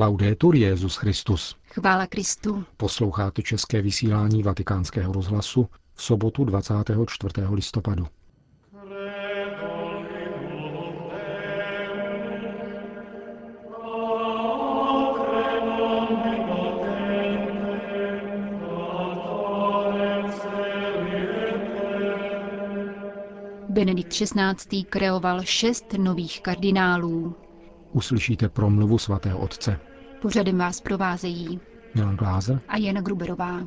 Laudetur Jezus Christus. Chvála Kristu. Posloucháte české vysílání Vatikánského rozhlasu v sobotu 24. listopadu. Benedikt XVI. kreoval šest nových kardinálů. Uslyšíte promluvu svatého otce. Pořadem vás provázejí Milan Glázer a Jana Gruberová.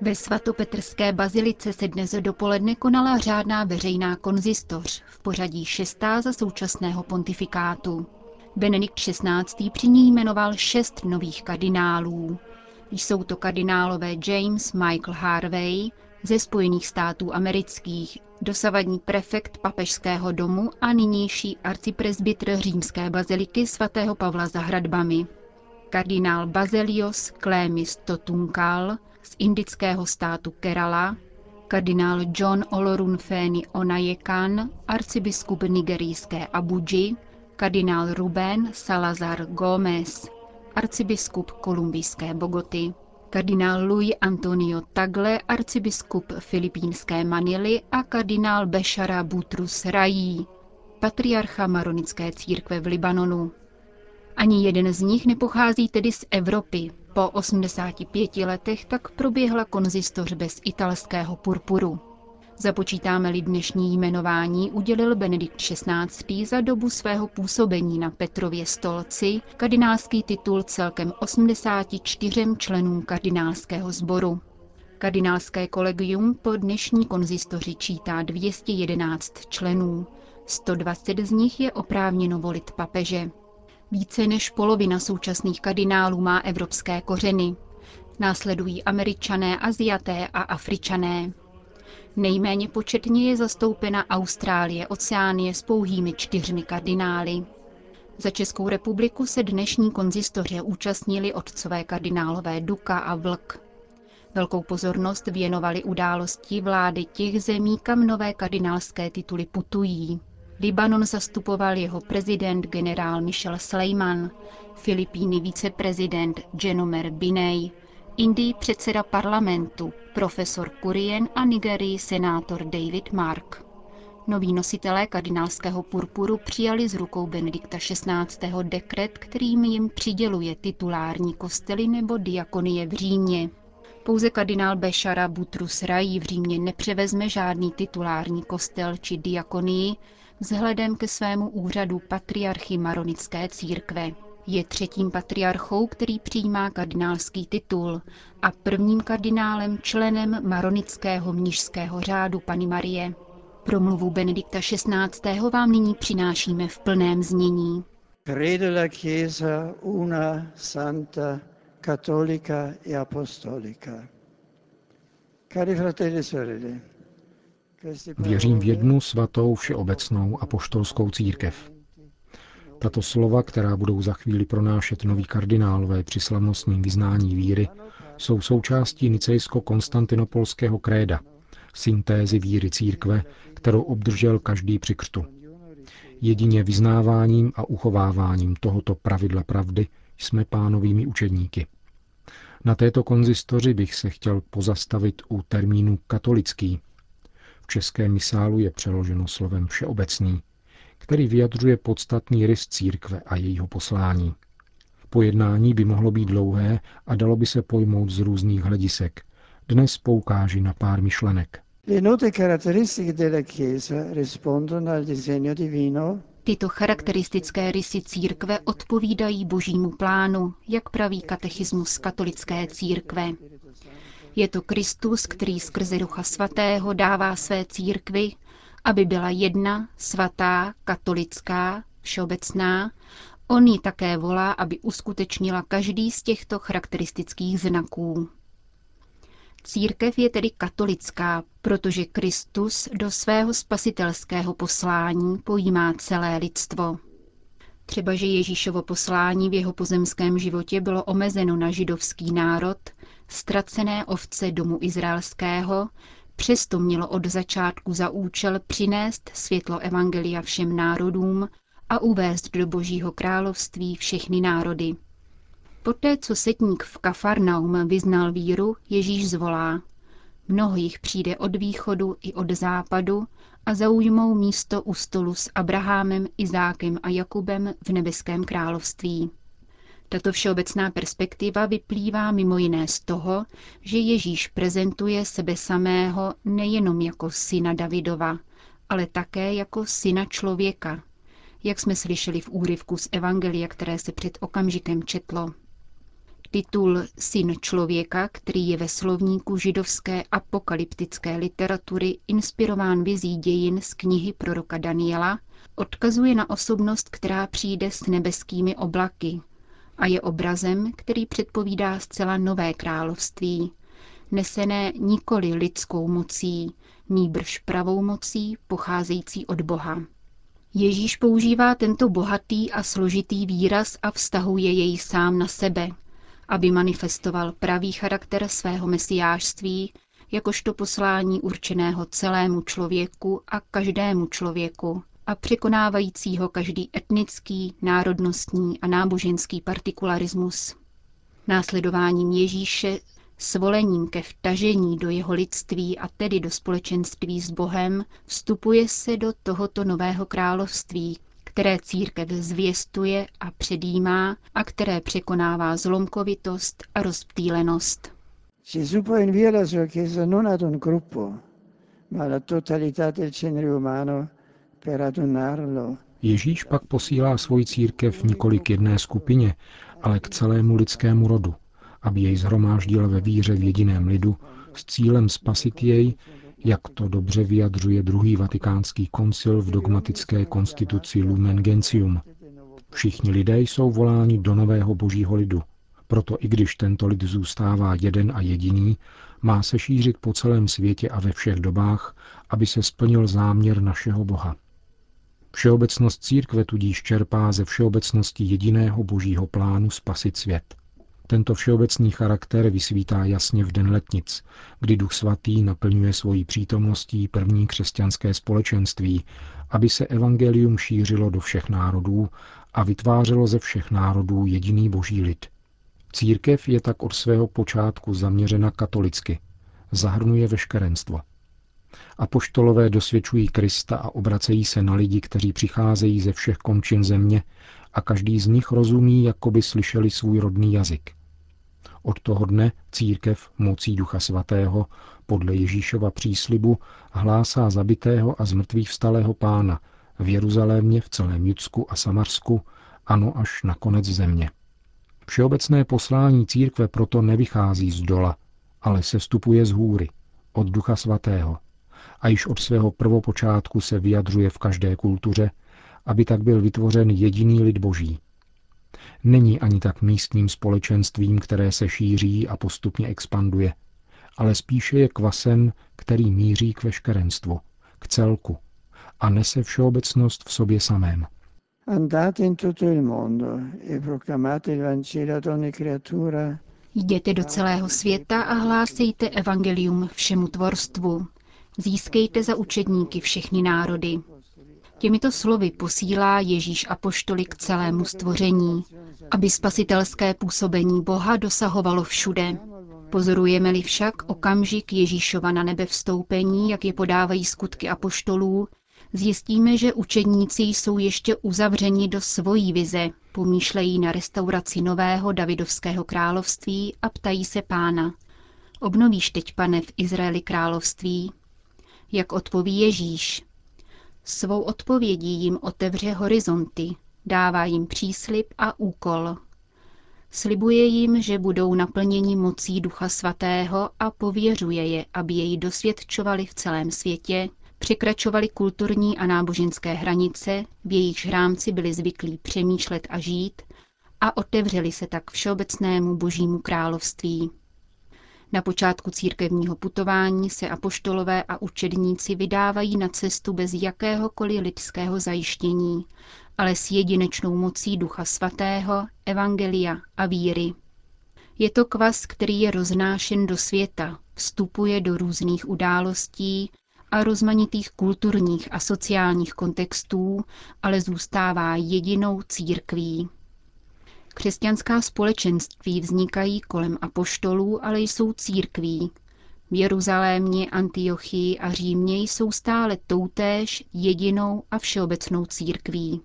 Ve svatopetrské bazilice se dnes dopoledne konala řádná veřejná konzistoř v pořadí šestá za současného pontifikátu. Benedikt XVI. při ní jmenoval šest nových kardinálů. Jsou to kardinálové James Michael Harvey ze Spojených států amerických, dosavadní prefekt papežského domu a nynější arcipresbytr římské baziliky svatého Pavla za hradbami. Kardinál Bazelios Klémis Totunkal z indického státu Kerala, kardinál John Olorunfeni Onayekan, arcibiskup nigerijské Abuji, kardinál Ruben Salazar Gómez, arcibiskup kolumbijské Bogoty, kardinál Louis Antonio Tagle, arcibiskup filipínské Manily a kardinál Bešara Butrus Rají, patriarcha Maronické církve v Libanonu. Ani jeden z nich nepochází tedy z Evropy. Po 85 letech tak proběhla konzistoř bez italského purpuru. Započítáme-li dnešní jmenování, udělil Benedikt XVI. za dobu svého působení na Petrově stolci kardinálský titul celkem 84 členům kardinálského sboru. Kardinálské kolegium po dnešní konzistoři čítá 211 členů. 120 z nich je oprávněno volit papeže. Více než polovina současných kardinálů má evropské kořeny. Následují američané, aziaté a afričané. Nejméně početně je zastoupena Austrálie, Oceánie s pouhými čtyřmi kardinály. Za Českou republiku se dnešní konzistoře účastnili otcové kardinálové Duka a Vlk. Velkou pozornost věnovali události vlády těch zemí, kam nové kardinálské tituly putují. Libanon zastupoval jeho prezident generál Michel Sleiman, Filipíny viceprezident Genomer Binej, Indii předseda parlamentu, profesor Kurien a Nigerii senátor David Mark. Noví nositelé kardinálského purpuru přijali z rukou Benedikta XVI. dekret, kterým jim přiděluje titulární kostely nebo diakonie v Římě. Pouze kardinál Bešara Butrus Rají v Římě nepřevezme žádný titulární kostel či diakonii vzhledem ke svému úřadu patriarchy Maronické církve. Je třetím patriarchou, který přijímá kardinálský titul a prvním kardinálem členem maronického mnižského řádu Pany Marie. Promluvu Benedikta XVI. vám nyní přinášíme v plném znění. Crede la Chiesa una santa cattolica e apostolica. Cari fratelli e sorelle, Věřím v jednu svatou všeobecnou apoštolskou církev. Tato slova, která budou za chvíli pronášet noví kardinálové při slavnostním vyznání víry, jsou součástí nicejsko-konstantinopolského kréda, syntézy víry církve, kterou obdržel každý při křtu. Jedině vyznáváním a uchováváním tohoto pravidla pravdy jsme pánovými učedníky. Na této konzistoři bych se chtěl pozastavit u termínu katolický. V českém misálu je přeloženo slovem všeobecný, který vyjadřuje podstatný rys církve a jejího poslání. Pojednání by mohlo být dlouhé a dalo by se pojmout z různých hledisek. Dnes poukáži na pár myšlenek. Tyto charakteristické rysy církve odpovídají božímu plánu, jak praví katechismus katolické církve. Je to Kristus, který skrze Ducha Svatého dává své církvi aby byla jedna, svatá, katolická, všeobecná, on ji také volá, aby uskutečnila každý z těchto charakteristických znaků. Církev je tedy katolická, protože Kristus do svého spasitelského poslání pojímá celé lidstvo. Třeba, že Ježíšovo poslání v jeho pozemském životě bylo omezeno na židovský národ, ztracené ovce domu izraelského, přesto mělo od začátku za účel přinést světlo Evangelia všem národům a uvést do Božího království všechny národy. Poté, co setník v Kafarnaum vyznal víru, Ježíš zvolá. Mnoho jich přijde od východu i od západu a zaujmou místo u stolu s Abrahamem, Izákem a Jakubem v nebeském království. Tato všeobecná perspektiva vyplývá mimo jiné z toho, že Ježíš prezentuje sebe samého nejenom jako syna Davidova, ale také jako syna člověka, jak jsme slyšeli v úryvku z Evangelia, které se před okamžikem četlo. Titul Syn člověka, který je ve slovníku židovské apokalyptické literatury inspirován vizí dějin z knihy proroka Daniela, odkazuje na osobnost, která přijde s nebeskými oblaky a je obrazem, který předpovídá zcela nové království, nesené nikoli lidskou mocí, nýbrž pravou mocí pocházející od Boha. Ježíš používá tento bohatý a složitý výraz a vztahuje jej sám na sebe, aby manifestoval pravý charakter svého mesiářství, jakožto poslání určeného celému člověku a každému člověku a překonávajícího každý etnický, národnostní a náboženský partikularismus. Následováním Ježíše, svolením ke vtažení do jeho lidství a tedy do společenství s Bohem, vstupuje se do tohoto nového království, které církev zvěstuje a předjímá a které překonává zlomkovitost a rozptýlenost. Gesù poi invia la sua Chiesa non ad un. Ježíš pak posílá svoji církev nikoli k jedné skupině, ale k celému lidskému rodu, aby jej zhromáždil ve víře v jediném lidu s cílem spasit jej jak to dobře vyjadřuje druhý vatikánský koncil v dogmatické konstituci Lumen Gentium. Všichni lidé jsou voláni do nového božího lidu. Proto i když tento lid zůstává jeden a jediný, má se šířit po celém světě a ve všech dobách, aby se splnil záměr našeho Boha. Všeobecnost církve tudíž čerpá ze všeobecnosti jediného božího plánu spasit svět. Tento všeobecný charakter vysvítá jasně v den letnic, kdy Duch Svatý naplňuje svojí přítomností první křesťanské společenství, aby se evangelium šířilo do všech národů a vytvářelo ze všech národů jediný boží lid. Církev je tak od svého počátku zaměřena katolicky, zahrnuje veškerenstvo. Apoštolové dosvědčují Krista a obracejí se na lidi, kteří přicházejí ze všech končin země a každý z nich rozumí, jako by slyšeli svůj rodný jazyk. Od toho dne církev mocí Ducha Svatého podle Ježíšova příslibu hlásá zabitého a zmrtvých vstalého pána v Jeruzalémě, v celém Judsku a Samarsku, ano až na konec země. Všeobecné poslání církve proto nevychází z dola, ale se stupuje z hůry, od Ducha Svatého. A již od svého prvopočátku se vyjadřuje v každé kultuře, aby tak byl vytvořen jediný lid boží. Není ani tak místním společenstvím, které se šíří a postupně expanduje, ale spíše je kvasem, který míří k veškerenstvu, k celku a nese všeobecnost v sobě samém. Andate in tutto il mondo e proclamate il Vangelo ad ogni creatura. Jděte do celého světa a hlásejte evangelium všemu tvorstvu. Získejte za učedníky všechny národy. Těmito slovy posílá Ježíš apoštoly k celému stvoření, aby spasitelské působení Boha dosahovalo všude. Pozorujeme-li však okamžik Ježíšova na nebe vstoupení, jak je podávají skutky apoštolů, zjistíme, že učedníci jsou ještě uzavřeni do svojí vize, pomýšlejí na restauraci nového Davidovského království a ptají se pána. Obnovíš teď, pane, v Izraeli království? Jak odpoví Ježíš, Svou odpovědí jim otevře horizonty, dává jim příslip a úkol. Slibuje jim, že budou naplněni mocí Ducha Svatého a pověřuje je, aby jej dosvědčovali v celém světě, překračovali kulturní a náboženské hranice, v jejichž rámci byli zvyklí přemýšlet a žít, a otevřeli se tak všeobecnému božímu království. Na počátku církevního putování se apoštolové a učedníci vydávají na cestu bez jakéhokoliv lidského zajištění, ale s jedinečnou mocí Ducha Svatého, Evangelia a víry. Je to kvas, který je roznášen do světa, vstupuje do různých událostí a rozmanitých kulturních a sociálních kontextů, ale zůstává jedinou církví. Křesťanská společenství vznikají kolem apoštolů, ale jsou církví. V Jeruzalémě, Antiochii a Římě jsou stále toutéž, jedinou a všeobecnou církví.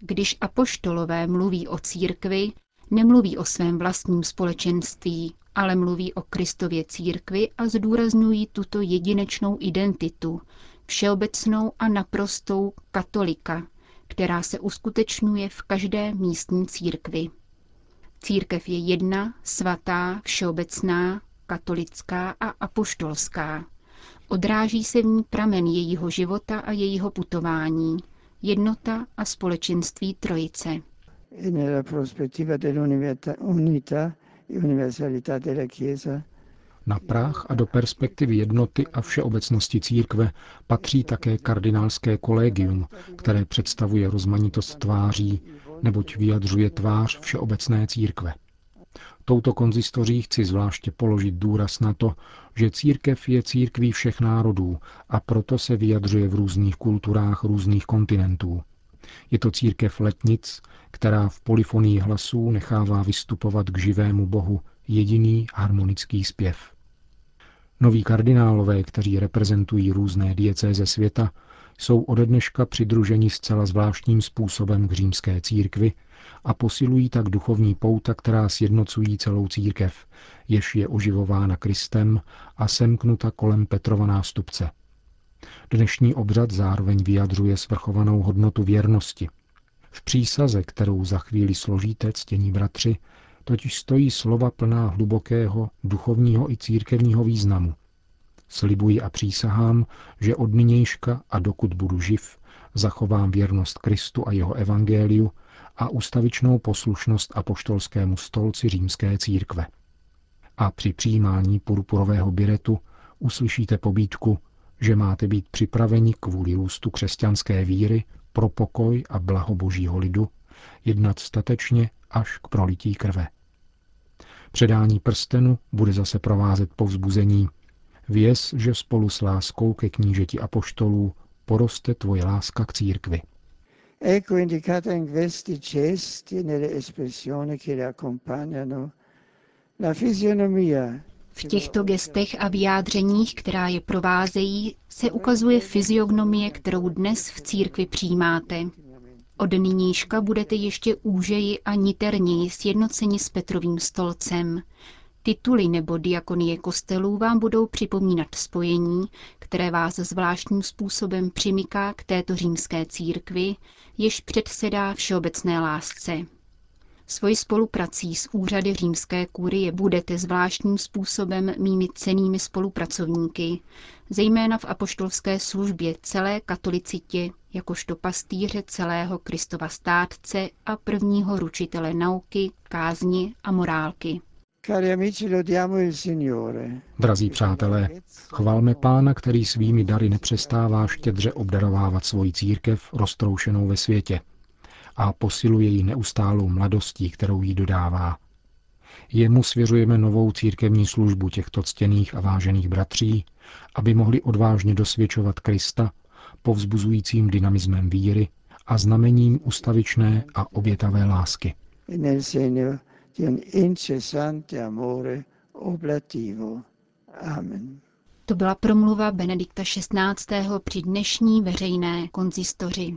Když apoštolové mluví o církvi, nemluví o svém vlastním společenství, ale mluví o Kristově církvi a zdůrazňují tuto jedinečnou identitu, všeobecnou a naprostou katolika, která se uskutečňuje v každé místní církvi. Církev je jedna, svatá, všeobecná, katolická a apoštolská. Odráží se v ní pramen jejího života a jejího putování, jednota a společenství Trojice. nella prospettiva dell'unità e universalità della Chiesa na práh a do perspektivy jednoty a všeobecnosti církve patří také kardinálské kolegium, které představuje rozmanitost tváří, neboť vyjadřuje tvář všeobecné církve. Touto konzistoří chci zvláště položit důraz na to, že církev je církví všech národů a proto se vyjadřuje v různých kulturách různých kontinentů. Je to církev letnic, která v polifonii hlasů nechává vystupovat k živému Bohu jediný harmonický zpěv. Noví kardinálové, kteří reprezentují různé diecéze světa, jsou ode dneška přidruženi zcela zvláštním způsobem k římské církvi a posilují tak duchovní pouta, která sjednocují celou církev, jež je oživována Kristem a semknuta kolem Petrova nástupce. Dnešní obřad zároveň vyjadřuje svrchovanou hodnotu věrnosti. V přísaze, kterou za chvíli složíte, ctění bratři, totiž stojí slova plná hlubokého duchovního i církevního významu. Slibuji a přísahám, že od nynějška a dokud budu živ, zachovám věrnost Kristu a jeho evangeliu a ustavičnou poslušnost apoštolskému stolci římské církve. A při přijímání purpurového biretu uslyšíte pobídku, že máte být připraveni kvůli růstu křesťanské víry pro pokoj a blaho božího lidu, jednat statečně až k prolití krve. Předání prstenu bude zase provázet povzbuzení. Věz, že spolu s láskou ke knížeti apoštolů poroste tvoje láska k církvi. Ecco indicata in questi gesti, nelle espressioni che le accompagnano, la fisionomia v těchto gestech a vyjádřeních, která je provázejí, se ukazuje fyziognomie, kterou dnes v církvi přijímáte. Od nynížka budete ještě úžeji a niterněji sjednoceni s Petrovým stolcem. Tituly nebo diakonie kostelů vám budou připomínat spojení, které vás zvláštním způsobem přimyká k této římské církvi, jež předsedá všeobecné lásce. Svoji spoluprací s úřady římské kurie budete zvláštním způsobem mými cenými spolupracovníky, zejména v apoštolské službě celé katolicitě, jakožto pastýře celého Kristova státce a prvního ručitele nauky, kázni a morálky. Drazí přátelé, chvalme Pána, který svými dary nepřestává štědře obdarovávat svoji církev roztroušenou ve světě a posiluje ji neustálou mladostí, kterou jí dodává. Jemu svěřujeme novou církevní službu těchto ctěných a vážených bratří, aby mohli odvážně dosvědčovat Krista povzbuzujícím dynamismem víry a znamením ustavičné a obětavé lásky. Amen. To byla promluva Benedikta XVI. při dnešní veřejné konzistoři.